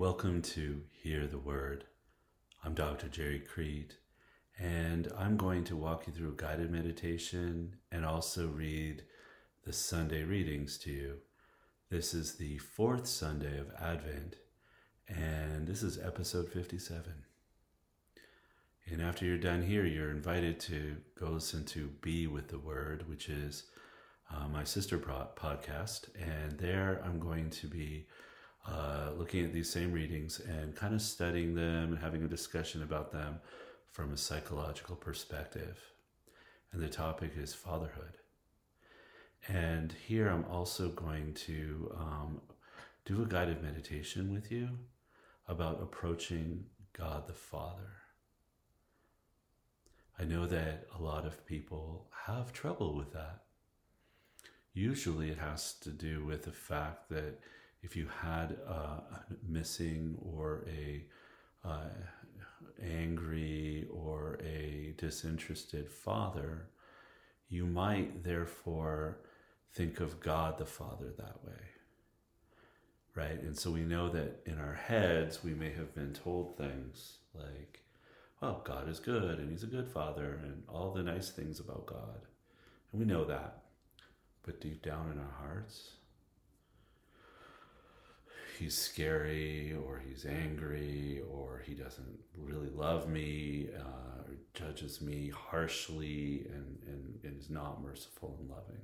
welcome to Hear the Word. I'm Dr. Gerry Crete, and I'm going to walk you through a guided meditation and also read the Sunday readings to you. This is the fourth Sunday of Advent, and this is episode 57. And after you're done here, you're invited to go listen to Be with the Word, which is uh, my sister podcast. And there I'm going to be uh, looking at these same readings and kind of studying them and having a discussion about them from a psychological perspective. And the topic is fatherhood. And here I'm also going to um, do a guided meditation with you about approaching God the Father. I know that a lot of people have trouble with that. Usually it has to do with the fact that if you had a missing or a uh, angry or a disinterested father, you might therefore think of God the Father that way. Right? And so we know that in our heads, we may have been told things like, well, God is good and He's a good Father and all the nice things about God. And we know that. But deep down in our hearts, he's scary or he's angry or he doesn't really love me uh, or judges me harshly and, and, and is not merciful and loving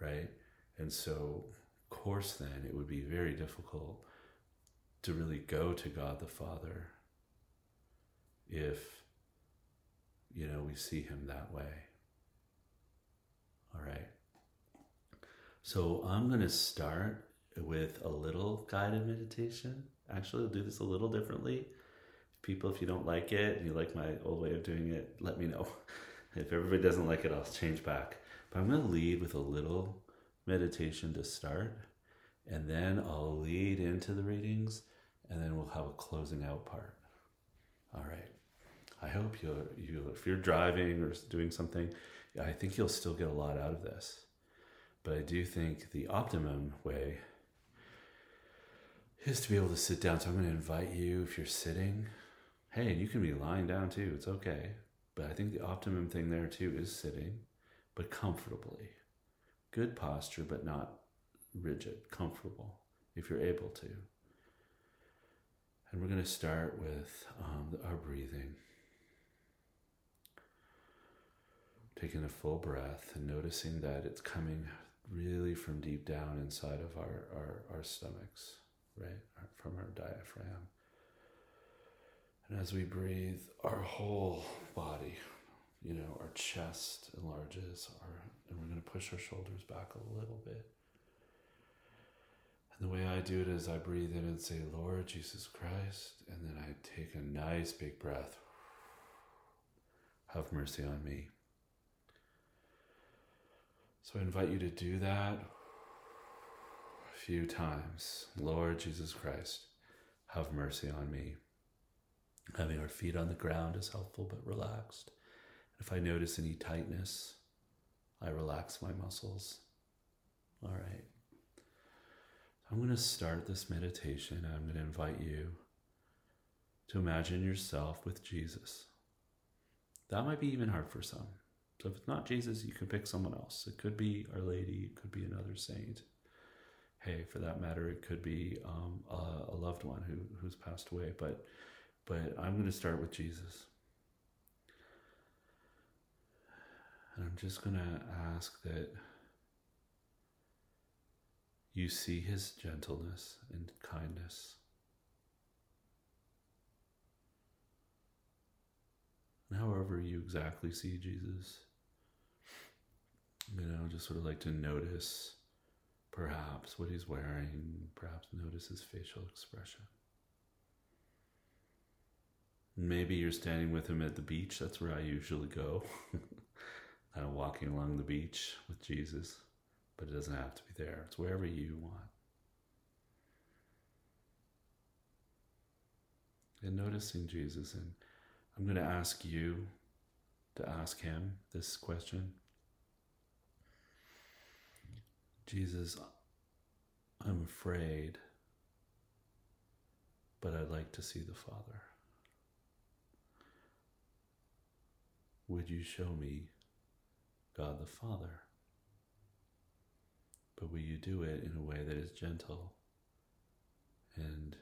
right? And so of course then it would be very difficult to really go to god the father if you know we see him that way. All right. So i'm going to start with a little guided meditation. Actually, I'll do this a little differently. People, if you don't like it and you like my old way of doing it, let me know. If everybody doesn't like it, I'll change back. But I'm going to lead with a little meditation to start, and then I'll lead into the readings, and then we'll have a closing out part. All right. I hope you you if you're driving or doing something, I think you'll still get a lot out of this. But I do think the optimum way is to be able to sit down. So I'm going to invite you, if you're sitting, hey, you can be lying down too. It's okay. But I think the optimum thing there too is sitting, but comfortably. Good posture, but not rigid, comfortable, if you're able to. And we're going to start with um, our breathing. Taking a full breath and noticing that it's coming really from deep down inside of our, our, our stomachs right, from our diaphragm. And as we breathe, our whole body, you know, our chest enlarges, our, and we're going to push our shoulders back a little bit. And the way I do it is I breathe in and say, Lord Jesus Christ, and then I take a nice big breath. Have mercy on me. So I invite you to do that few times Lord Jesus Christ, have mercy on me. Having our feet on the ground is helpful but relaxed. If I notice any tightness, I relax my muscles. All right. I'm going to start this meditation. I'm going to invite you to imagine yourself with Jesus. That might be even hard for some. So if it's not Jesus, you can pick someone else. It could be Our Lady, it could be another saint hey, for that matter, it could be um, a, a, loved one who who's passed away. But but I'm going to start with Jesus, and I'm just going to ask that you see His gentleness and kindness. And however you exactly see Jesus, you know, just sort of like to notice perhaps what he's wearing, perhaps notice his facial expression. Maybe you're standing with him at the beach. That's where I usually go. kind of walking along the beach with Jesus, but it doesn't have to be there. It's wherever you want. And noticing Jesus. And I'm going to ask you to ask him this question Jesus, I'm afraid but I'd like to see the Father. Would you show me God the Father? But will you do it in a way that is gentle and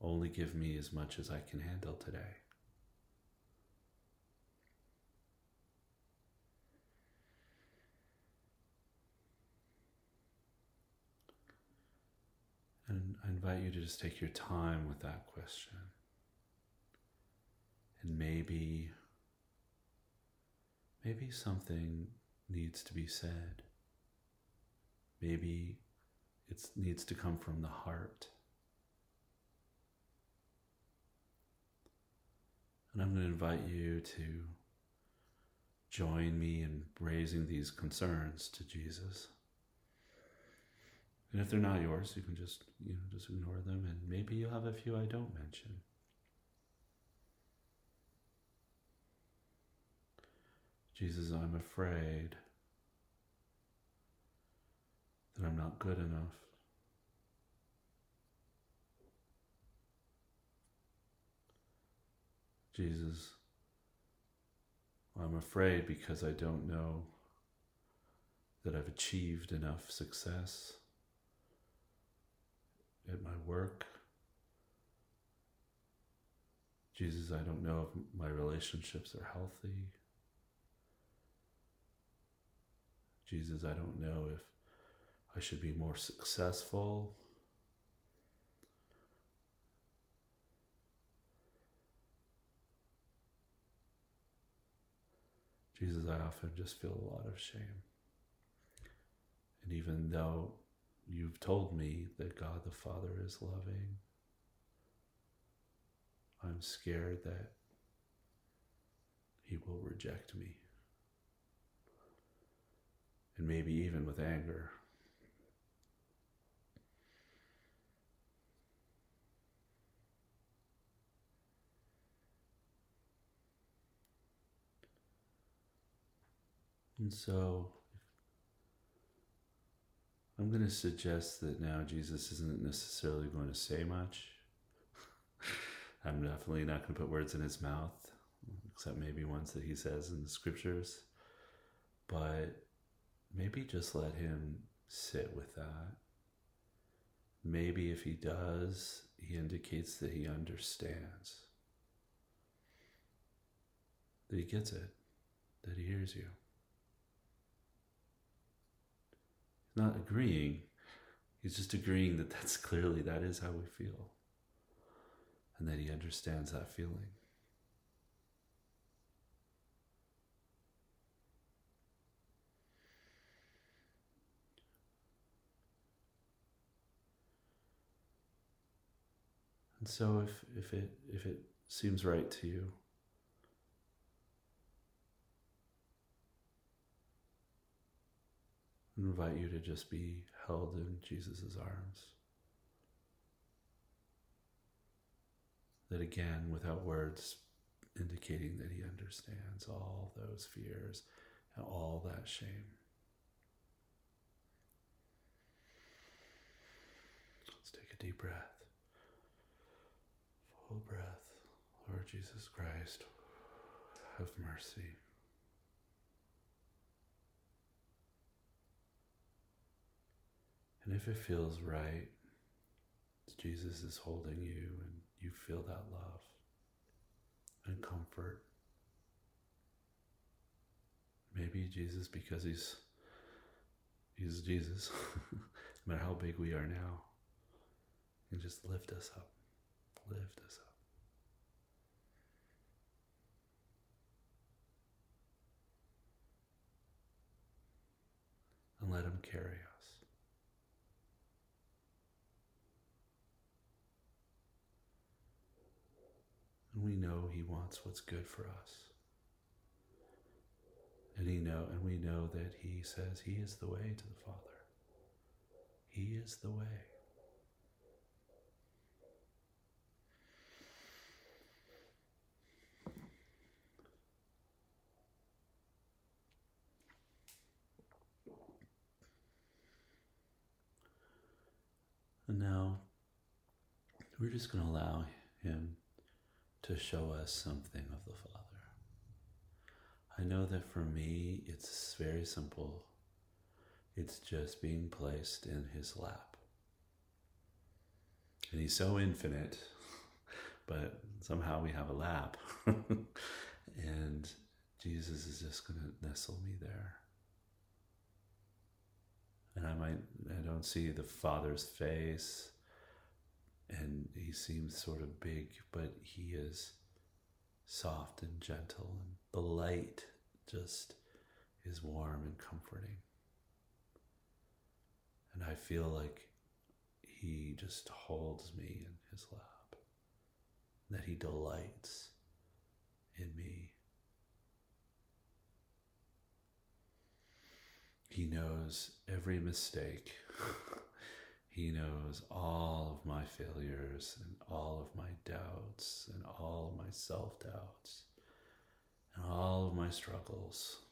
only give me as much as I can handle today? And I invite you to just take your time with that question. And maybe, maybe something needs to be said. Maybe it needs to come from the heart. And I'm going to invite you to join me in raising these concerns to Jesus. And if they're not yours, you can just, you know, just ignore them and maybe you'll have a few I don't mention. Jesus, I'm afraid that I'm not good enough. Jesus, I'm afraid because I don't know that I've achieved enough success at my work. Jesus, I don't know if my relationships are healthy. Jesus, I don't know if I should be more successful. Jesus, I often just feel a lot of shame. And even though you've told me that God the Father is loving. I'm scared that He will reject me. And maybe even with anger. And so I'm going to suggest that now Jesus isn't necessarily going to say much. I'm definitely not going to put words in his mouth, except maybe ones that he says in the scriptures. But maybe just let him sit with that. Maybe if he does, he indicates that he understands, that he gets it, that he hears you. Not agreeing. He's just agreeing that that's clearly that is how we feel. And that he understands that feeling. And so if, if it if it seems right to you, invite you to just be held in Jesus' arms. That again, without words indicating that He understands all those fears and all that shame. Let's take a deep breath. Full breath. Lord Jesus Christ, have mercy. And if it feels right, Jesus is holding you and you feel that love and comfort. Maybe Jesus, because he's he's Jesus, no matter how big we are now, can just lift us up, lift us up. And let him carry us. And we know He wants what's good for us. And he know and we know that he says he is the way to the Father. He is the way. And now We're just going to allow Him to show us something of the Father. I know that for me, it's very simple. It's just being placed in His lap. And He's so infinite, but somehow we have a lap. and Jesus is just going to nestle me there. And I might, I don't see the Father's face, and he seems sort of big, but he is soft and gentle, and the light just is warm and comforting. And I feel like he just holds me in his lap, that he delights in me. He knows every mistake. he knows all of my failures and all of my doubts and all of my self doubts and all of my struggles.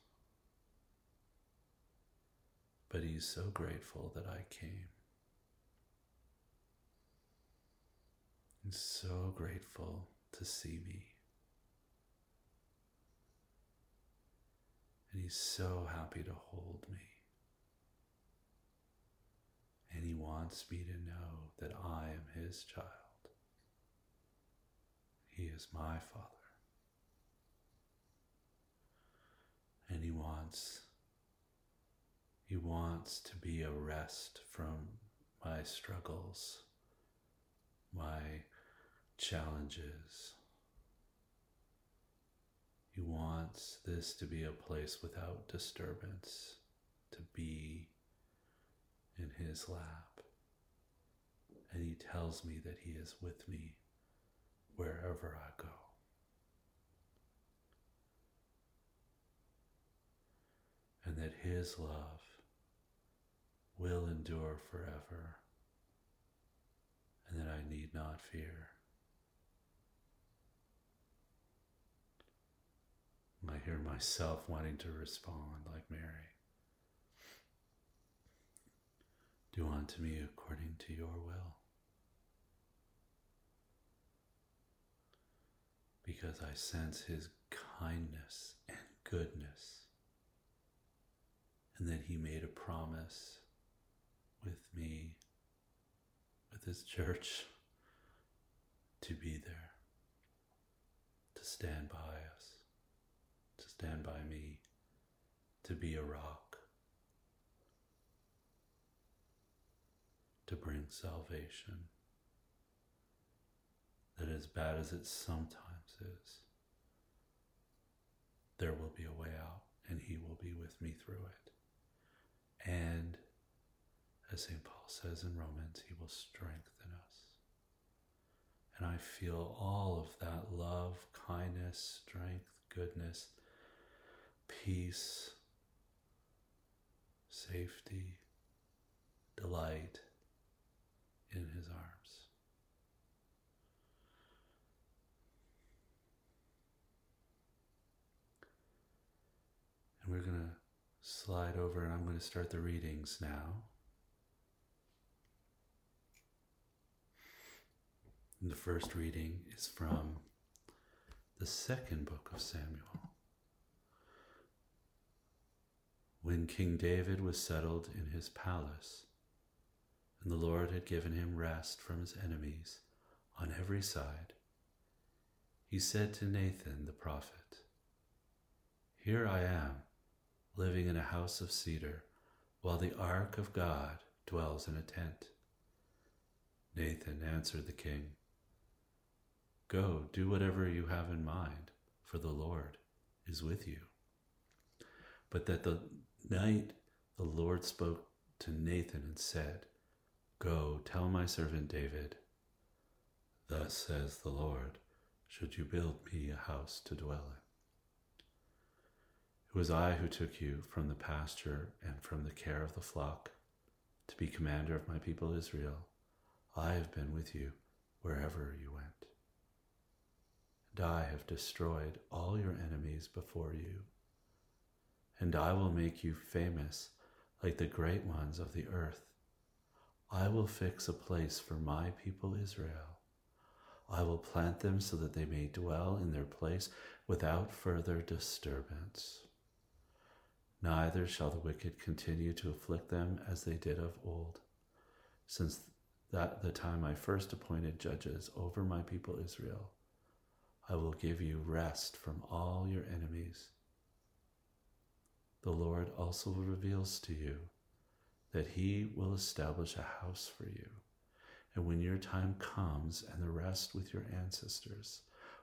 But he's so grateful that I came. He's so grateful to see me. And he's so happy to hold me. And he wants me to know that I am his child. He is my father. And he wants he wants to be a rest from my struggles, my challenges, he wants this to be a place without disturbance, to be in His lap. And He tells me that He is with me wherever I go. And that His love will endure forever, and that I need not fear. I hear myself wanting to respond like Mary. Do unto me according to your will. Because I sense his kindness and goodness, and that he made a promise with me, with his church, to be there, to stand by us to stand by me to be a rock, to bring salvation. That as bad as it sometimes is, there will be a way out, and He will be with me through it. And as St. Paul says in Romans, He will strengthen us. And I feel all of that love, kindness, strength, goodness peace, safety, delight in his arms. And we're going to slide over and I'm going to start the readings now. And the first reading is from the second book of Samuel. when King David was settled in his palace, and the Lord had given him rest from his enemies on every side, he said to Nathan the prophet, Here I am, living in a house of cedar, while the ark of God dwells in a tent. Nathan answered the king, Go, do whatever you have in mind, for the Lord is with you. But that the night the Lord spoke to Nathan and said, tell my servant David, Thus says the Lord, should you build me a house to dwell in. It was I who took you from the pasture and from the care of the flock to be commander of my people Israel. I have been with you wherever you went. And I have destroyed all your enemies before you and I will make you famous like the great ones of the earth. I will fix a place for my people Israel, I will plant them so that they may dwell in their place without further disturbance. Neither shall the wicked continue to afflict them as they did of old, since that the time I first appointed judges over my people Israel. I will give you rest from all your enemies. The Lord also reveals to you that he will establish a house for you. And when your time comes and the rest with your ancestors,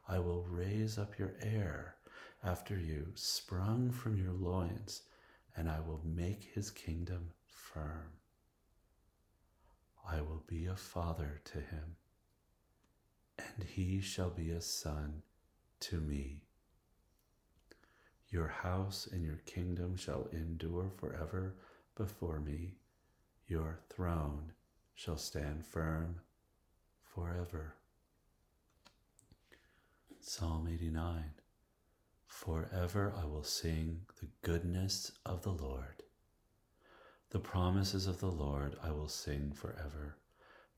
I will raise up your heir after you, sprung from your loins, and I will make his kingdom firm. I will be a father to him, and he shall be a son to me. Your house and your kingdom shall endure forever before me. Your throne shall stand firm forever. Psalm 89 Forever I will sing the goodness of the Lord. The promises of the Lord I will sing forever.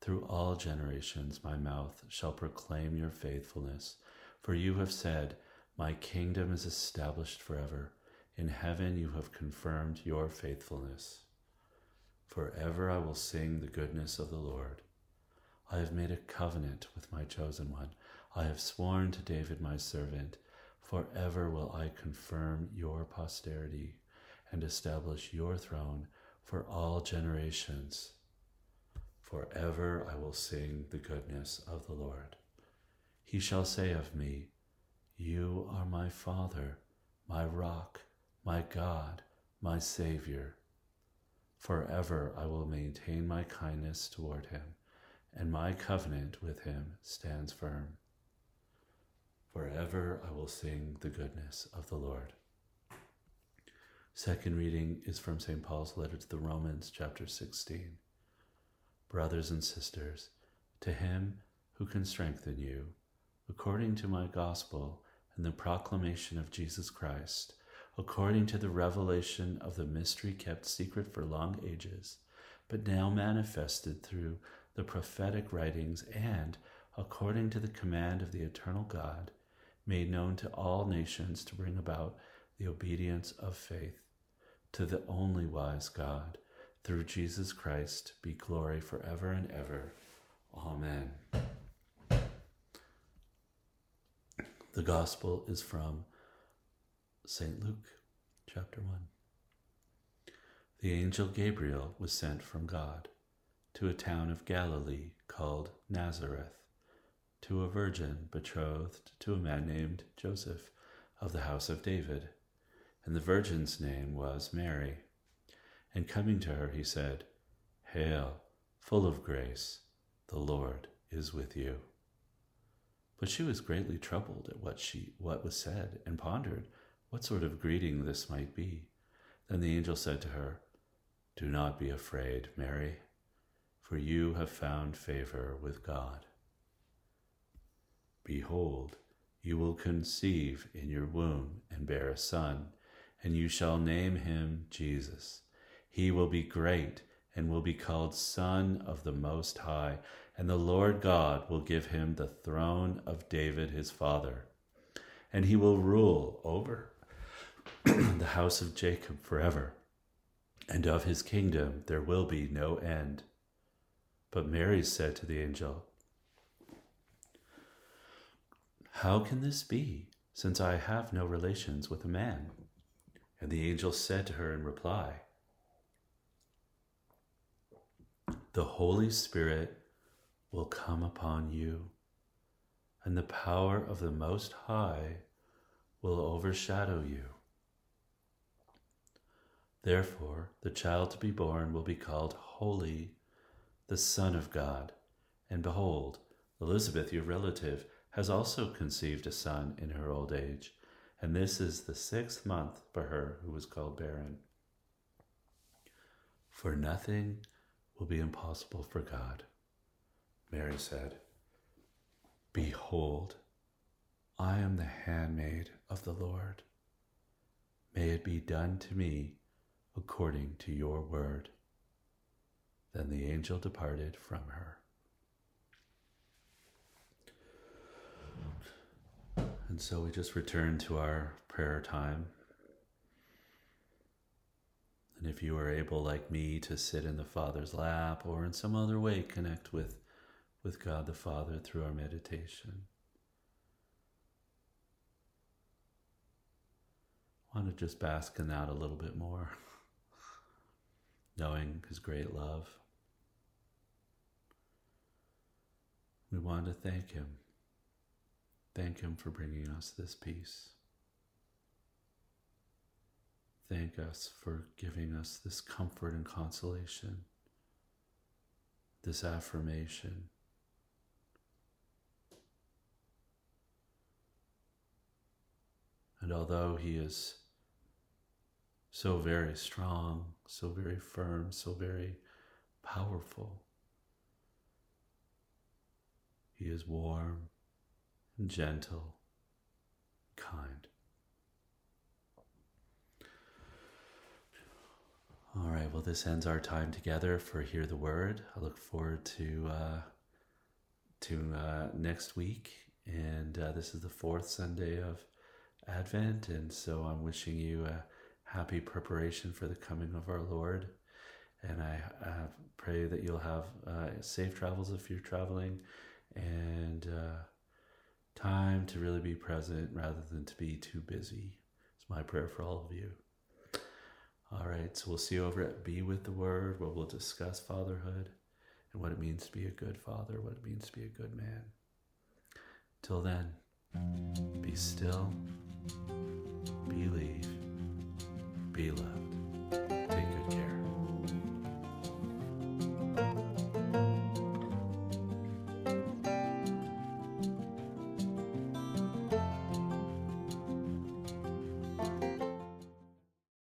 Through all generations my mouth shall proclaim your faithfulness, for you have said, My kingdom is established forever. In heaven you have confirmed your faithfulness. Forever I will sing the goodness of the Lord. I have made a covenant with my chosen one. I have sworn to David my servant, forever will I confirm your posterity and establish your throne for all generations. Forever I will sing the goodness of the Lord. He shall say of me, You are my Father, my rock, my God, my Savior. Forever I will maintain my kindness toward him, and my covenant with him stands firm. Forever I will sing the goodness of the Lord. Second reading is from St. Paul's letter to the Romans, chapter 16. Brothers and sisters, to him who can strengthen you, according to my gospel and the proclamation of Jesus Christ, according to the revelation of the mystery kept secret for long ages, but now manifested through the prophetic writings and, according to the command of the eternal God, made known to all nations to bring about the obedience of faith to the only wise God, through Jesus Christ, be glory forever and ever. Amen. The Gospel is from St. Luke chapter 1. The angel Gabriel was sent from God to a town of Galilee called Nazareth to a virgin betrothed to a man named Joseph of the house of David. And the virgin's name was Mary. And coming to her, he said, Hail, full of grace, the Lord is with you. But she was greatly troubled at what she what was said, and pondered what sort of greeting this might be. Then the angel said to her, Do not be afraid, Mary, for you have found favor with God. Behold, you will conceive in your womb and bear a son, and you shall name him Jesus. He will be great and will be called Son of the Most High, and the Lord God will give him the throne of David his father, and he will rule over the house of Jacob forever, and of his kingdom there will be no end. But Mary said to the angel, How can this be, since I have no relations with a man? And the angel said to her in reply, The Holy Spirit will come upon you, and the power of the Most High will overshadow you. Therefore, the child to be born will be called Holy, the Son of God. And behold, Elizabeth, your relative, has also conceived a son in her old age, and this is the sixth month for her who was called barren. For nothing will be impossible for God. Mary said, Behold, I am the handmaid of the Lord. May it be done to me according to your word. Then the angel departed from her. And so we just return to our prayer time. And if you are able, like me, to sit in the Father's lap or in some other way connect with, with God the Father through our meditation, I want to just bask in that a little bit more, knowing His great love. We want to thank Him. Thank Him for bringing us this peace. Thank us for giving us this comfort and consolation, this affirmation. And although He is so very strong, so very firm, so very powerful, He is warm gentle, kind. All right, well, this ends our time together for Hear the Word. I look forward to uh, to uh, next week, and uh, this is the fourth Sunday of Advent, and so I'm wishing you a happy preparation for the coming of our Lord, and I pray that you'll have uh, safe travels if you're traveling, and uh, time to really be present rather than to be too busy. It's my prayer for all of you. All right, so we'll see you over at Be with the Word, where we'll discuss fatherhood and what it means to be a good father, what it means to be a good man. Till then, be still, believe, be loved.